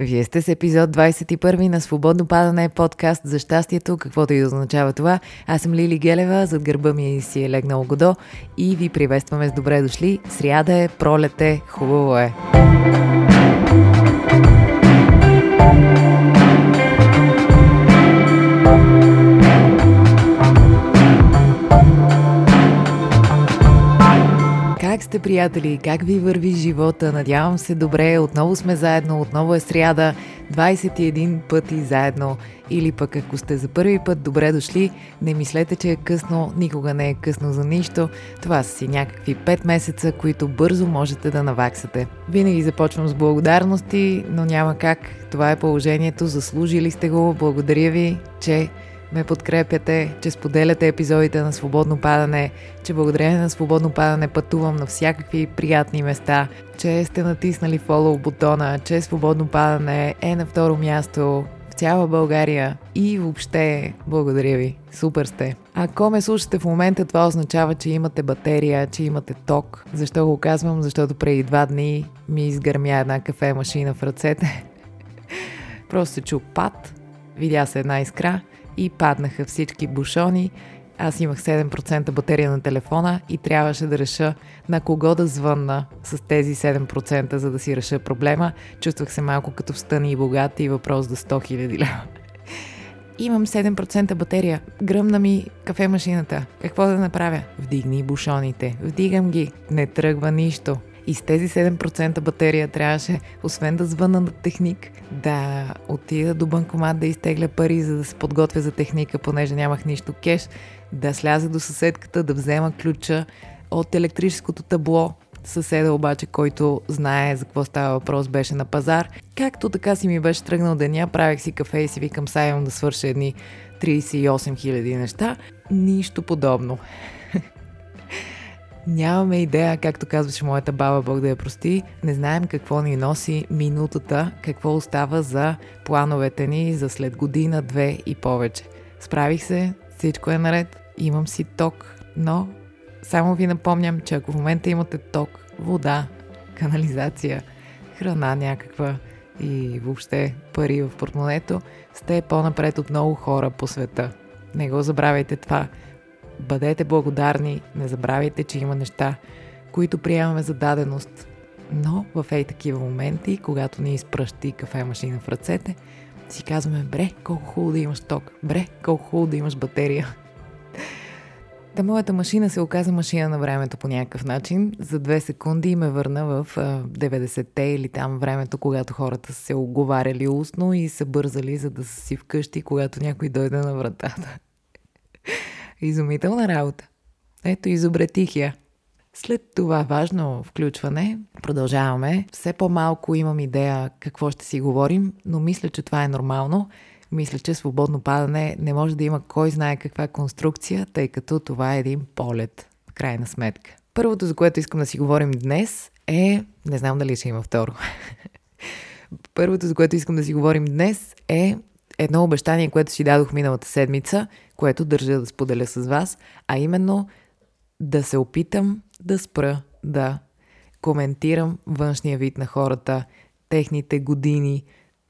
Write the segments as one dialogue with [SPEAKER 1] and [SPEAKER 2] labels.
[SPEAKER 1] Вие сте с епизод 21 на Свободно падане подкаст за щастието, каквото и означава това. Аз съм Лили Гелева, зад гърба ми си е легнал Годо и ви приветстваме с добре дошли. Сряда е, пролет е, хубаво е. Сте, приятели? Как ви върви живота? Надявам се добре. Отново сме заедно. Отново е сряда. 21 пъти заедно. Или пък ако сте за първи път, добре дошли. Не мислете, че е късно. Никога не е късно за нищо. Това са си някакви 5 месеца, които бързо можете да наваксате. Винаги започвам с благодарности, но няма как. Това е положението. Заслужили сте го. Благодаря ви, че ме подкрепяте, че споделяте епизодите на Свободно падане, че благодарение на Свободно падане пътувам на всякакви приятни места, че сте натиснали фолоу бутона, че Свободно падане е на второ място в цяла България и въобще благодаря ви. Супер сте. Ако ме слушате в момента, това означава, че имате батерия, че имате ток. Защо го казвам? Защото преди два дни ми изгърмя една кафе машина в ръцете. Просто чу пад, видя се една искра и паднаха всички бушони. Аз имах 7% батерия на телефона и трябваше да реша на кого да звънна с тези 7%, за да си реша проблема. Чувствах се малко като в стъни и богат и въпрос за 100 000 лева. Имам 7% батерия. Гръмна ми кафе машината. Какво да направя? Вдигни бушоните. Вдигам ги. Не тръгва нищо. И с тези 7% батерия трябваше, освен да звъна на техник, да отида до банкомат да изтегля пари, за да се подготвя за техника, понеже нямах нищо кеш, да сляза до съседката, да взема ключа от електрическото табло, Съседа обаче, който знае за какво става въпрос, беше на пазар. Както така си ми беше тръгнал деня, правих си кафе и си викам, сега да свърша едни 38 000 неща. Нищо подобно. Нямаме идея, както казваше моята баба, Бог да я прости. Не знаем какво ни носи минутата, какво остава за плановете ни за след година, две и повече. Справих се, всичко е наред, имам си ток, но само ви напомням, че ако в момента имате ток, вода, канализация, храна някаква и въобще пари в портмонето, сте по-напред от много хора по света. Не го забравяйте това. Бъдете благодарни, не забравяйте, че има неща, които приемаме за даденост. Но в ей такива моменти, когато ни изпръщи кафе машина в ръцете, си казваме, бре, колко хубаво да имаш ток, бре, колко хубаво да имаш батерия. Та моята машина се оказа машина на времето по някакъв начин. За две секунди ме върна в 90-те или там времето, когато хората са се оговаряли устно и са бързали, за да са си вкъщи, когато някой дойде на вратата. Изумителна работа. Ето, изобретих я. След това важно включване, продължаваме. Все по-малко имам идея какво ще си говорим, но мисля, че това е нормално. Мисля, че свободно падане не може да има кой знае каква конструкция, тъй като това е един полет, в крайна сметка. Първото, за което искам да си говорим днес е... Не знам дали ще има второ. Първото, за което искам да си говорим днес е едно обещание, което си дадох миналата седмица, което държа да споделя с вас, а именно да се опитам да спра да коментирам външния вид на хората, техните години,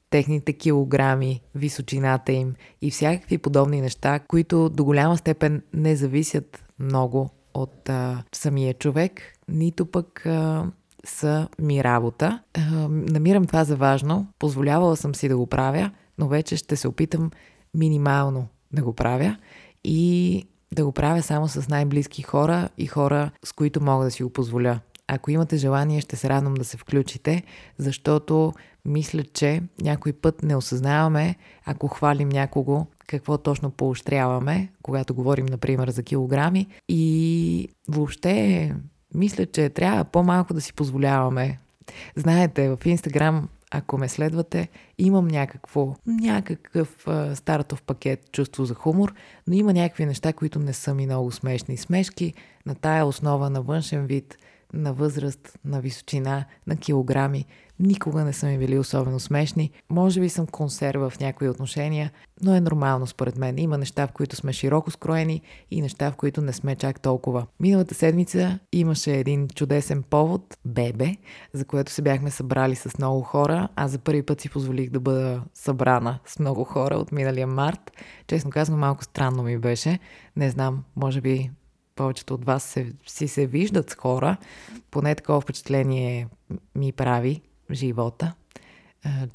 [SPEAKER 1] техните килограми, височината им и всякакви подобни неща, които до голяма степен не зависят много от а, самия човек, нито пък а, са ми работа. А, намирам това за важно, позволявала съм си да го правя, но вече ще се опитам минимално да го правя и да го правя само с най-близки хора и хора, с които мога да си го позволя. Ако имате желание, ще се радвам да се включите, защото мисля, че някой път не осъзнаваме, ако хвалим някого, какво точно поощряваме, когато говорим, например, за килограми. И въобще, мисля, че трябва по-малко да си позволяваме. Знаете, в Инстаграм ако ме следвате, имам някакво, някакъв а, стартов пакет чувство за хумор, но има някакви неща, които не са ми много смешни. Смешки на тая основа на външен вид, на възраст, на височина, на килограми, никога не са ми били особено смешни. Може би съм консерва в някои отношения, но е нормално според мен. Има неща, в които сме широко скроени и неща, в които не сме чак толкова. Миналата седмица имаше един чудесен повод, бебе, за което се бяхме събрали с много хора. Аз за първи път си позволих да бъда събрана с много хора от миналия март. Честно казано, малко странно ми беше. Не знам, може би повечето от вас се, си се виждат с хора. Поне такова впечатление ми прави живота,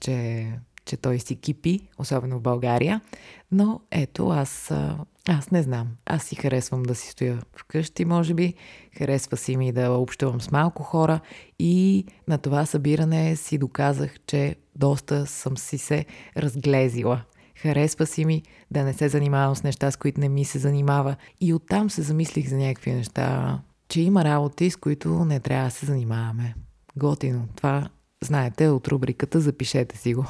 [SPEAKER 1] че, че той си кипи, особено в България. Но ето, аз, аз не знам. Аз си харесвам да си стоя вкъщи, може би. Харесва си ми да общувам с малко хора. И на това събиране си доказах, че доста съм си се разглезила. Харесва си ми да не се занимавам с неща, с които не ми се занимава. И оттам се замислих за някакви неща, че има работи, с които не трябва да се занимаваме. Готино. Това знаете от рубриката Запишете си го.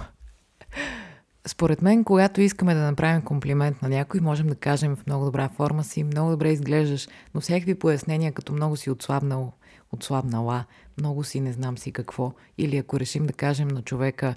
[SPEAKER 1] Според мен, когато искаме да направим комплимент на някой, можем да кажем в много добра форма си, много добре изглеждаш, но всякакви пояснения, като много си отслабнал, отслабнала, много си не знам си какво, или ако решим да кажем на човека,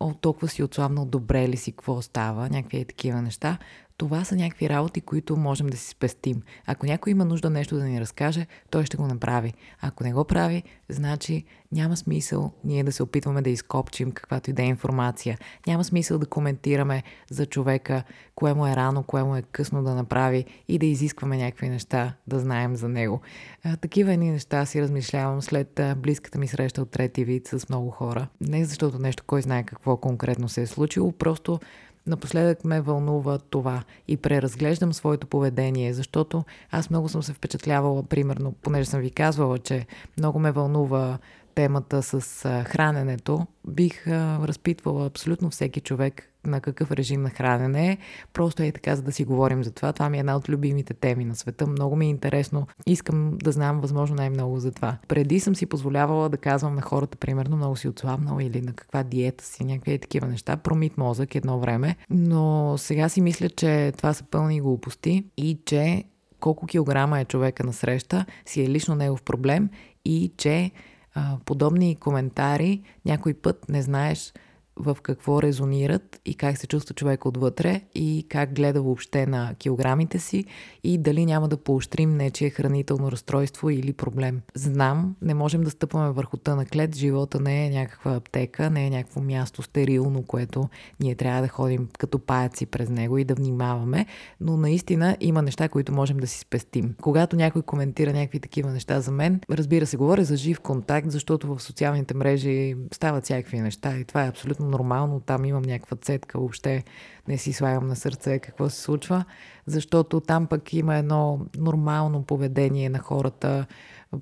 [SPEAKER 1] о, толкова си отслабнал, добре ли си, какво става, някакви такива неща, това са някакви работи, които можем да си спестим. Ако някой има нужда нещо да ни разкаже, той ще го направи. Ако не го прави, значи няма смисъл ние да се опитваме да изкопчим каквато и да е информация. Няма смисъл да коментираме за човека, кое му е рано, кое му е късно да направи и да изискваме някакви неща да знаем за него. А, такива едни неща си размишлявам след а, близката ми среща от трети вид с много хора. Не защото нещо, кой знае какво конкретно се е случило, просто Напоследък ме вълнува това и преразглеждам своето поведение, защото аз много съм се впечатлявала, примерно, понеже съм ви казвала, че много ме вълнува темата с храненето, бих разпитвала абсолютно всеки човек на какъв режим на хранене. Просто е така, за да си говорим за това. Това ми е една от любимите теми на света. Много ми е интересно. Искам да знам възможно най-много за това. Преди съм си позволявала да казвам на хората, примерно, много си отслабнал или на каква диета си, някакви такива неща. Промит мозък едно време. Но сега си мисля, че това са пълни глупости и че колко килограма е човека на среща си е лично негов проблем и че а, подобни коментари някой път не знаеш в какво резонират и как се чувства човек отвътре и как гледа въобще на килограмите си и дали няма да поощрим нечие хранително разстройство или проблем. Знам, не можем да стъпваме върху тънък лед, живота не е някаква аптека, не е някакво място стерилно, което ние трябва да ходим като паяци през него и да внимаваме, но наистина има неща, които можем да си спестим. Когато някой коментира някакви такива неща за мен, разбира се, говоря за жив контакт, защото в социалните мрежи стават всякакви неща и това е абсолютно нормално, там имам някаква цетка, въобще не си слагам на сърце какво се случва, защото там пък има едно нормално поведение на хората,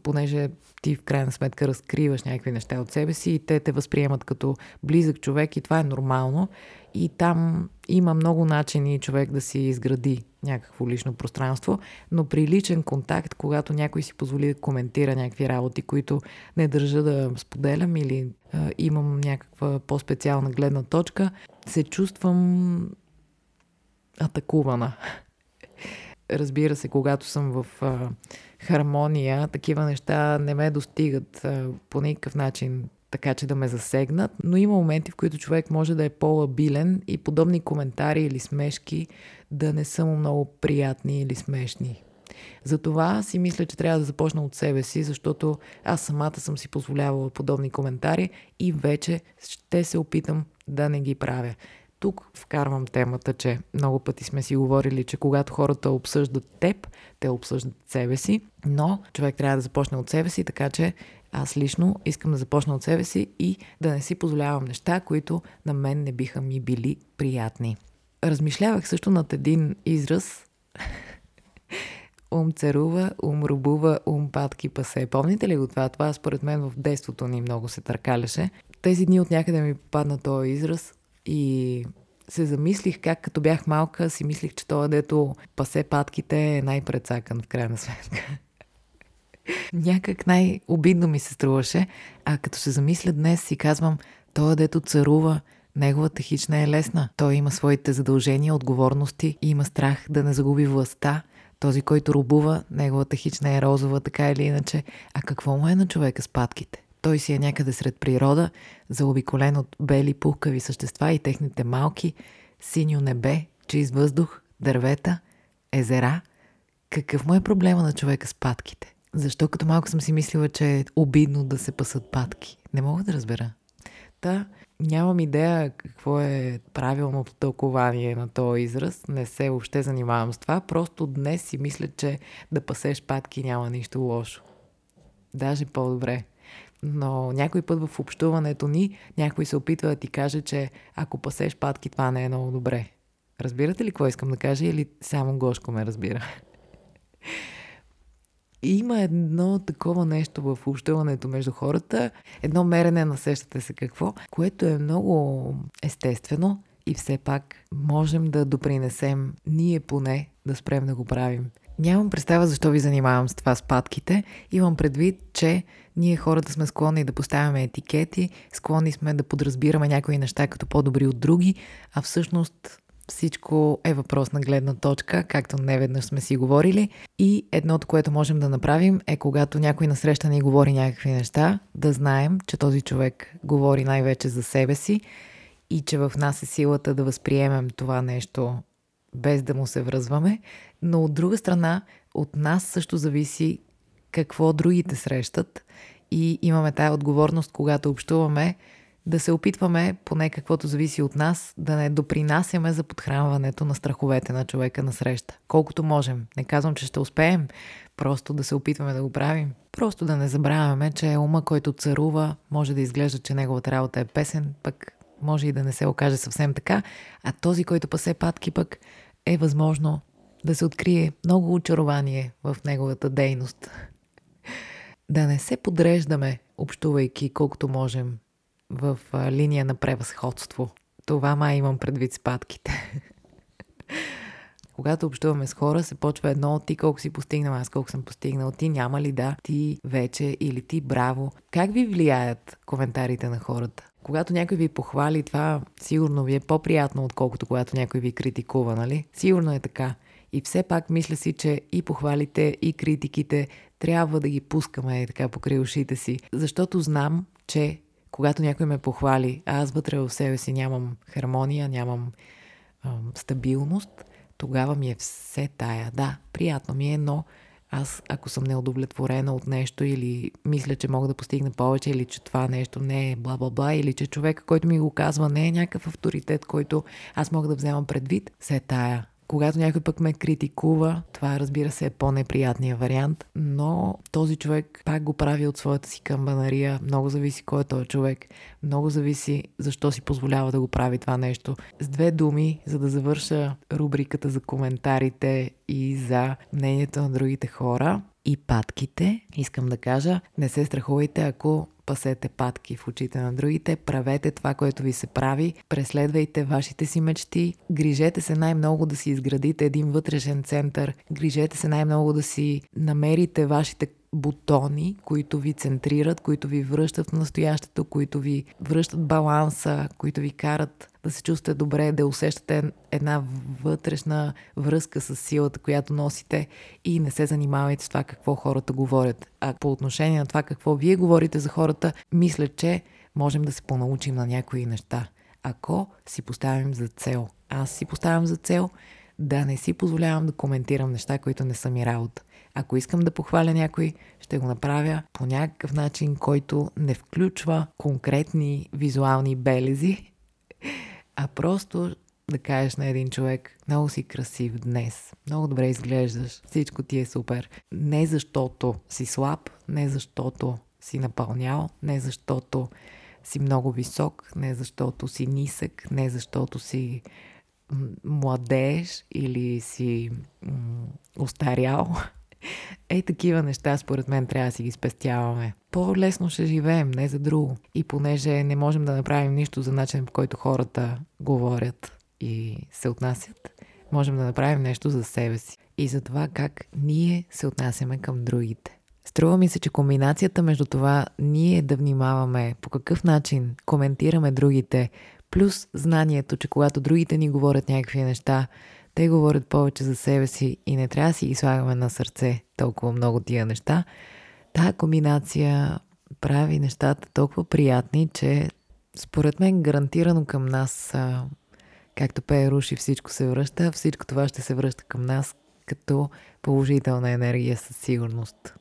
[SPEAKER 1] понеже ти в крайна сметка разкриваш някакви неща от себе си и те те възприемат като близък човек и това е нормално. И там има много начини човек да си изгради някакво лично пространство, но при личен контакт, когато някой си позволи да коментира някакви работи, които не държа да споделям или а, имам някаква по-специална гледна точка, се чувствам атакувана. Разбира се, когато съм в а, хармония, такива неща не ме достигат а, по никакъв начин така че да ме засегнат, но има моменти, в които човек може да е по-лабилен и подобни коментари или смешки да не са му много приятни или смешни. Затова си мисля, че трябва да започна от себе си, защото аз самата съм си позволявала подобни коментари и вече ще се опитам да не ги правя. Тук вкарвам темата, че много пъти сме си говорили, че когато хората обсъждат теб, те обсъждат себе си, но човек трябва да започне от себе си, така че аз лично искам да започна от себе си и да не си позволявам неща, които на мен не биха ми били приятни. Размишлявах също над един израз. ум царува, ум рубува, ум патки пасе. Помните ли го това? Това според мен в детството ни много се търкаляше. Тези дни от някъде ми падна този израз и се замислих как като бях малка си мислих, че това дето пасе патките е най-прецакан в крайна сметка. Някак най-обидно ми се струваше, а като се замисля днес си казвам, той дето царува, неговата хич не е лесна. Той има своите задължения, отговорности и има страх да не загуби властта, Този, който рубува, неговата хична е розова, така или иначе. А какво му е на човека с патките? Той си е някъде сред природа, заобиколен от бели пухкави същества и техните малки, синьо небе, чист въздух, дървета, езера. Какъв му е проблема на човека с патките? Защо като малко съм си мислила, че е обидно да се пасат патки? Не мога да разбера. Та, нямам идея какво е правилното тълкование на този израз. Не се въобще занимавам с това. Просто днес си мисля, че да пасеш патки няма нищо лошо. Даже по-добре. Но някой път в общуването ни някой се опитва да ти каже, че ако пасеш патки, това не е много добре. Разбирате ли какво искам да кажа или само Гошко ме разбира? Има едно такова нещо в общуването между хората, едно мерене на сещате се какво, което е много естествено и все пак можем да допринесем ние поне да спрем да го правим. Нямам представа защо ви занимавам с това с патките. Имам предвид, че ние хората сме склонни да поставяме етикети, склонни сме да подразбираме някои неща като по-добри от други, а всъщност всичко е въпрос на гледна точка, както неведнъж сме си говорили. И едното, което можем да направим е когато някой насреща ни говори някакви неща, да знаем, че този човек говори най-вече за себе си и че в нас е силата да възприемем това нещо без да му се връзваме. Но от друга страна, от нас също зависи какво другите срещат и имаме тая отговорност, когато общуваме, да се опитваме, поне каквото зависи от нас, да не допринасяме за подхранването на страховете на човека на среща. Колкото можем. Не казвам, че ще успеем, просто да се опитваме да го правим. Просто да не забравяме, че ума, който царува, може да изглежда, че неговата работа е песен, пък може и да не се окаже съвсем така, а този, който пасе патки, пък е възможно да се открие много очарование в неговата дейност. Да не се подреждаме, общувайки колкото можем в а, линия на превъзходство. Това май имам предвид с патките. Когато общуваме с хора, се почва едно от ти колко си постигнал, аз колко съм постигнал, ти няма ли да, ти вече или ти браво. Как ви влияят коментарите на хората? Когато някой ви похвали, това сигурно ви е по-приятно, отколкото когато някой ви критикува, нали? Сигурно е така. И все пак мисля си, че и похвалите, и критиките трябва да ги пускаме така покрай ушите си, защото знам, че когато някой ме похвали, а аз вътре в себе си нямам хармония, нямам ам, стабилност, тогава ми е все тая. Да, приятно ми е, но аз ако съм неудовлетворена от нещо или мисля, че мога да постигна повече или че това нещо не е бла-бла-бла или че човека, който ми го казва, не е някакъв авторитет, който аз мога да вземам предвид, се тая. Когато някой пък ме критикува, това разбира се е по-неприятният вариант, но този човек пак го прави от своята си камбанария. Много зависи кой е този човек. Много зависи защо си позволява да го прави това нещо. С две думи, за да завърша рубриката за коментарите и за мнението на другите хора и патките, искам да кажа, не се страхувайте, ако пасете патки в очите на другите, правете това, което ви се прави, преследвайте вашите си мечти, грижете се най-много да си изградите един вътрешен център, грижете се най-много да си намерите вашите бутони, които ви центрират, които ви връщат в настоящето, които ви връщат баланса, които ви карат да се чувствате добре, да усещате една вътрешна връзка с силата, която носите и не се занимавайте с това какво хората говорят. А по отношение на това какво вие говорите за хората, мисля, че можем да се понаучим на някои неща. Ако си поставим за цел. Аз си поставям за цел да не си позволявам да коментирам неща, които не са ми работа. Ако искам да похваля някой, ще го направя по някакъв начин, който не включва конкретни визуални белези, а просто да кажеш на един човек, много си красив днес, много добре изглеждаш, всичко ти е супер. Не защото си слаб, не защото си напълнял, не защото си много висок, не защото си нисък, не защото си младеж или си м- устарял, Ей, такива неща, според мен, трябва да си ги спестяваме. По-лесно ще живеем, не за друго. И понеже не можем да направим нищо за начин, по който хората говорят и се отнасят, можем да направим нещо за себе си. И за това как ние се отнасяме към другите. Струва ми се, че комбинацията между това ние да внимаваме по какъв начин коментираме другите, плюс знанието, че когато другите ни говорят някакви неща, Те говорят повече за себе си и не трябва да си ги слагаме на сърце толкова много тия неща. Тая комбинация прави нещата толкова приятни, че според мен гарантирано към нас, както пее Руши, всичко се връща, всичко това ще се връща към нас като положителна енергия със сигурност.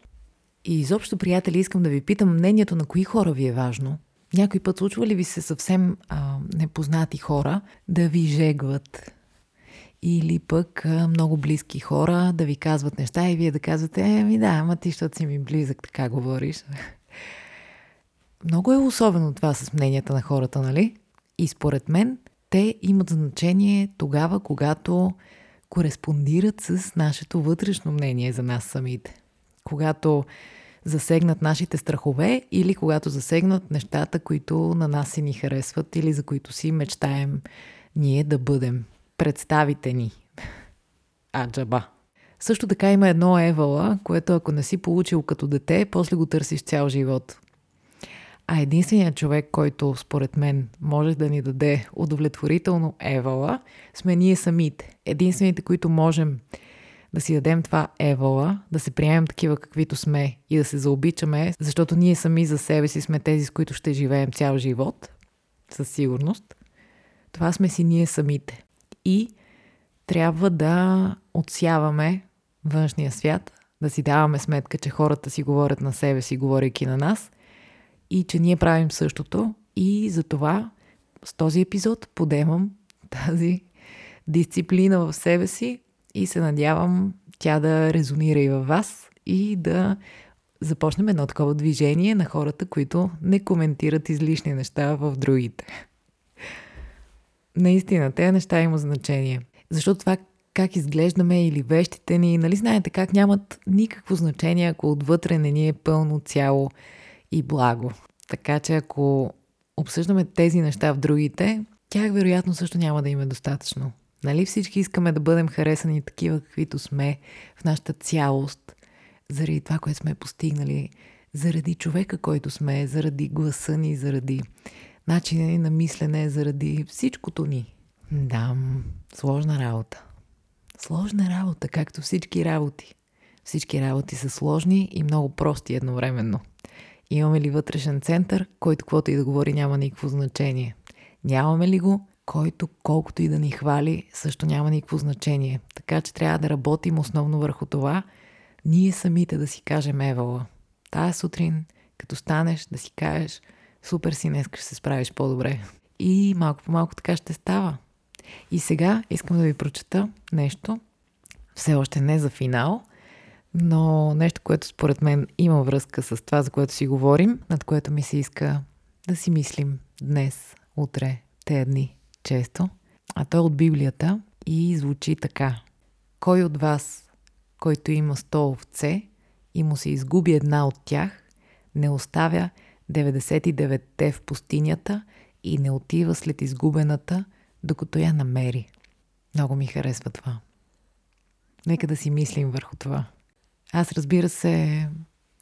[SPEAKER 1] И изобщо, приятели, искам да ви питам мнението на кои хора ви е важно. Някой път случва ли ви се съвсем а, непознати хора да ви жегват? Или пък много близки хора да ви казват неща и вие да казвате, еми да, ама ти, защото си ми близък, така говориш. много е особено това с мненията на хората, нали? И според мен те имат значение тогава, когато кореспондират с нашето вътрешно мнение за нас самите. Когато засегнат нашите страхове или когато засегнат нещата, които на нас си ни харесват или за които си мечтаем ние да бъдем. Представите ни. А, джаба. Също така има едно евала, което ако не си получил като дете, после го търсиш цял живот. А единственият човек, който според мен може да ни даде удовлетворително евала, сме ние самите. Единствените, които можем да си дадем това евала, да се приемем такива каквито сме и да се заобичаме, защото ние сами за себе си сме тези, с които ще живеем цял живот, със сигурност. Това сме си ние самите. И трябва да отсяваме външния свят, да си даваме сметка, че хората си говорят на себе си, говорейки на нас, и че ние правим същото. И за това с този епизод подемам тази дисциплина в себе си и се надявам тя да резонира и във вас и да започнем едно такова движение на хората, които не коментират излишни неща в другите. Наистина, тези неща имат значение. Защото това как изглеждаме или вещите ни, нали знаете как нямат никакво значение, ако отвътре не ни е пълно цяло и благо. Така че ако обсъждаме тези неща в другите, тях вероятно също няма да им е достатъчно. Нали всички искаме да бъдем харесани такива, каквито сме в нашата цялост, заради това, което сме постигнали, заради човека, който сме, заради гласа ни, заради начина ни на мислене, заради всичкото ни. Да, сложна работа. Сложна работа, както всички работи. Всички работи са сложни и много прости едновременно. Имаме ли вътрешен център, който каквото и да говори няма никакво значение? Нямаме ли го, който колкото и да ни хвали, също няма никакво значение. Така че трябва да работим основно върху това, ние самите да си кажем Евала. Тая сутрин, като станеш, да си кажеш, супер си, днес ще се справиш по-добре. И малко по малко така ще става. И сега искам да ви прочета нещо, все още не за финал, но нещо, което според мен има връзка с това, за което си говорим, над което ми се иска да си мислим днес, утре, те дни често, а то е от Библията и звучи така. Кой от вас, който има 100 овце и му се изгуби една от тях, не оставя 99-те в пустинята и не отива след изгубената, докато я намери. Много ми харесва това. Нека да си мислим върху това. Аз разбира се,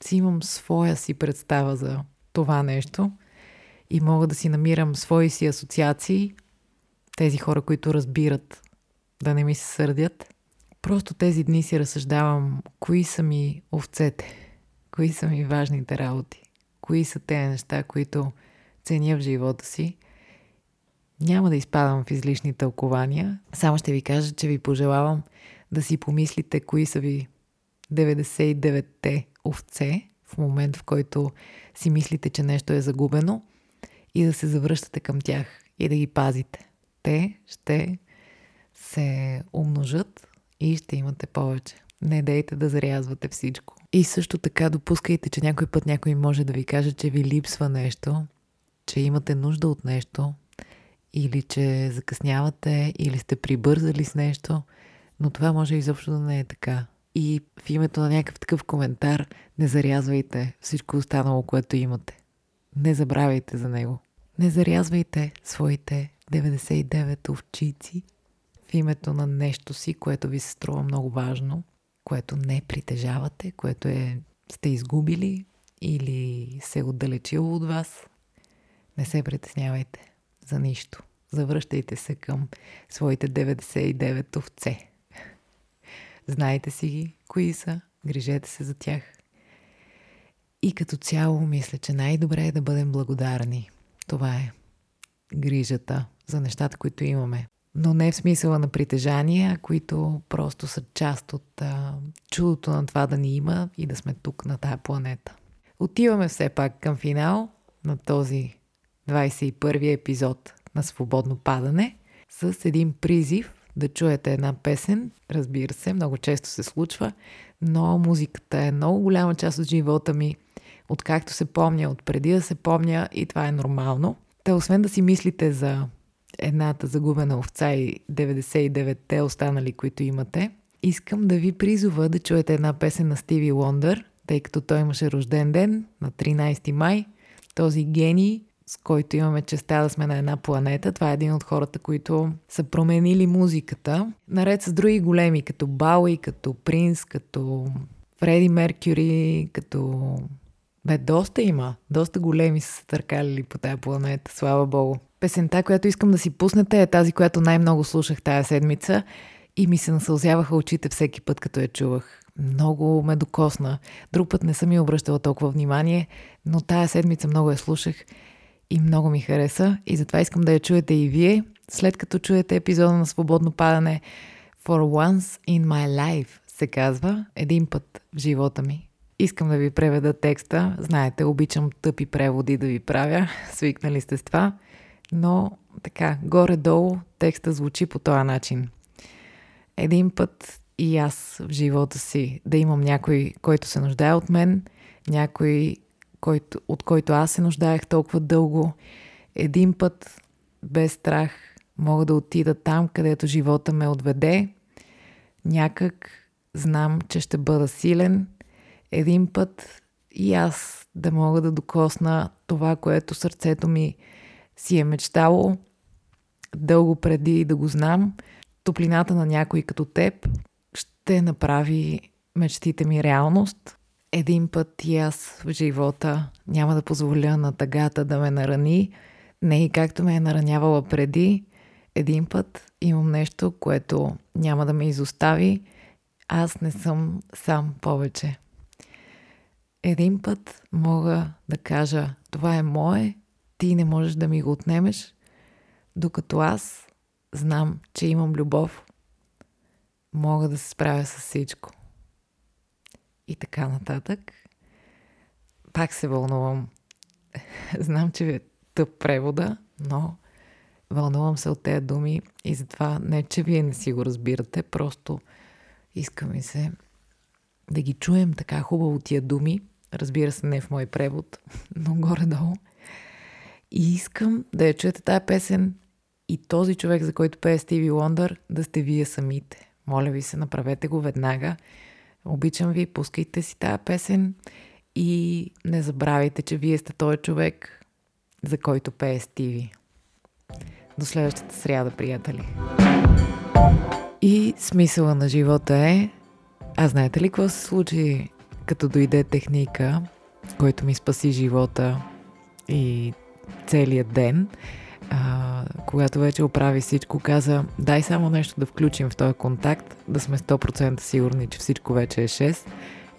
[SPEAKER 1] си имам своя си представа за това нещо и мога да си намирам свои си асоциации, тези хора, които разбират да не ми се сърдят. Просто тези дни си разсъждавам кои са ми овцете, кои са ми важните работи, кои са те неща, които ценя в живота си. Няма да изпадам в излишни тълкования, само ще ви кажа, че ви пожелавам да си помислите кои са ви 99-те овце в момент, в който си мислите, че нещо е загубено и да се завръщате към тях и да ги пазите те ще се умножат и ще имате повече. Не дейте да зарязвате всичко. И също така допускайте, че някой път някой може да ви каже, че ви липсва нещо, че имате нужда от нещо, или че закъснявате, или сте прибързали с нещо, но това може изобщо да не е така. И в името на някакъв такъв коментар не зарязвайте всичко останало, което имате. Не забравяйте за него. Не зарязвайте своите 99 овчици в името на нещо си, което ви се струва много важно, което не притежавате, което е, сте изгубили или се е отдалечило от вас. Не се притеснявайте за нищо. Завръщайте се към своите 99 овце. Знайте си ги, кои са, грижете се за тях. И като цяло мисля, че най-добре е да бъдем благодарни. Това е грижата за нещата, които имаме. Но не в смисъла на притежания, които просто са част от а, чудото на това да ни има и да сме тук на тая планета. Отиваме все пак към финал на този 21 епизод на Свободно падане с един призив да чуете една песен. Разбира се, много често се случва, но музиката е много голяма част от живота ми, откакто се помня, от преди да се помня и това е нормално. Та освен да си мислите за едната загубена овца и 99-те останали, които имате, искам да ви призова да чуете една песен на Стиви Лондър, тъй като той имаше рожден ден на 13 май. Този гений с който имаме честа да сме на една планета. Това е един от хората, които са променили музиката. Наред с други големи, като Бауи, като Принц, като Фреди Меркюри, като... Бе, доста има. Доста големи са се търкалили по тази планета, слава богу. Песента, която искам да си пуснете е тази, която най-много слушах тая седмица и ми се насълзяваха очите всеки път, като я чувах. Много ме докосна. Друг път не съм ми обръщала толкова внимание, но тая седмица много я слушах и много ми хареса и затова искам да я чуете и вие, след като чуете епизода на Свободно падане For Once in My Life се казва един път в живота ми. Искам да ви преведа текста. Знаете, обичам тъпи преводи да ви правя. Свикнали сте с това. Но така, горе-долу текста звучи по този начин. Един път и аз в живота си да имам някой, който се нуждае от мен, някой, който, от който аз се нуждаех толкова дълго. Един път, без страх, мога да отида там, където живота ме отведе. Някак знам, че ще бъда силен. Един път и аз да мога да докосна това, което сърцето ми си е мечтало дълго преди да го знам. Топлината на някой като теб ще направи мечтите ми реалност един път и аз в живота няма да позволя на тъгата да ме нарани, не и както ме е наранявала преди. Един път имам нещо, което няма да ме изостави. Аз не съм сам повече. Един път мога да кажа, това е мое, ти не можеш да ми го отнемеш, докато аз знам, че имам любов, мога да се справя с всичко и така нататък. Пак се вълнувам. Знам, че е тъп превода, но вълнувам се от тези думи и затова не, че вие не си го разбирате, просто искаме се да ги чуем така хубаво тия думи. Разбира се, не в мой превод, но горе-долу. И искам да я чуете тази песен и този човек, за който пее Стиви Лондър, да сте вие самите. Моля ви се, направете го веднага. Обичам ви, пускайте си тази песен и не забравяйте, че вие сте този човек, за който пее Стиви. До следващата сряда, приятели. И смисъла на живота е... А знаете ли какво се случи, като дойде техника, който ми спаси живота и целият ден? а, когато вече оправи всичко, каза, дай само нещо да включим в този контакт, да сме 100% сигурни, че всичко вече е 6.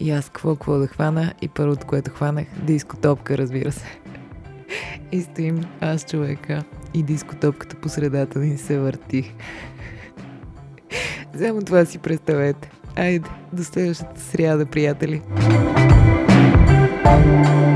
[SPEAKER 1] И аз какво, какво да хвана и първото, което хванах, дискотопка, разбира се. и стоим аз човека и дискотопката по средата ни се върти. Само това си представете. Айде, до следващата сряда, приятели. thank you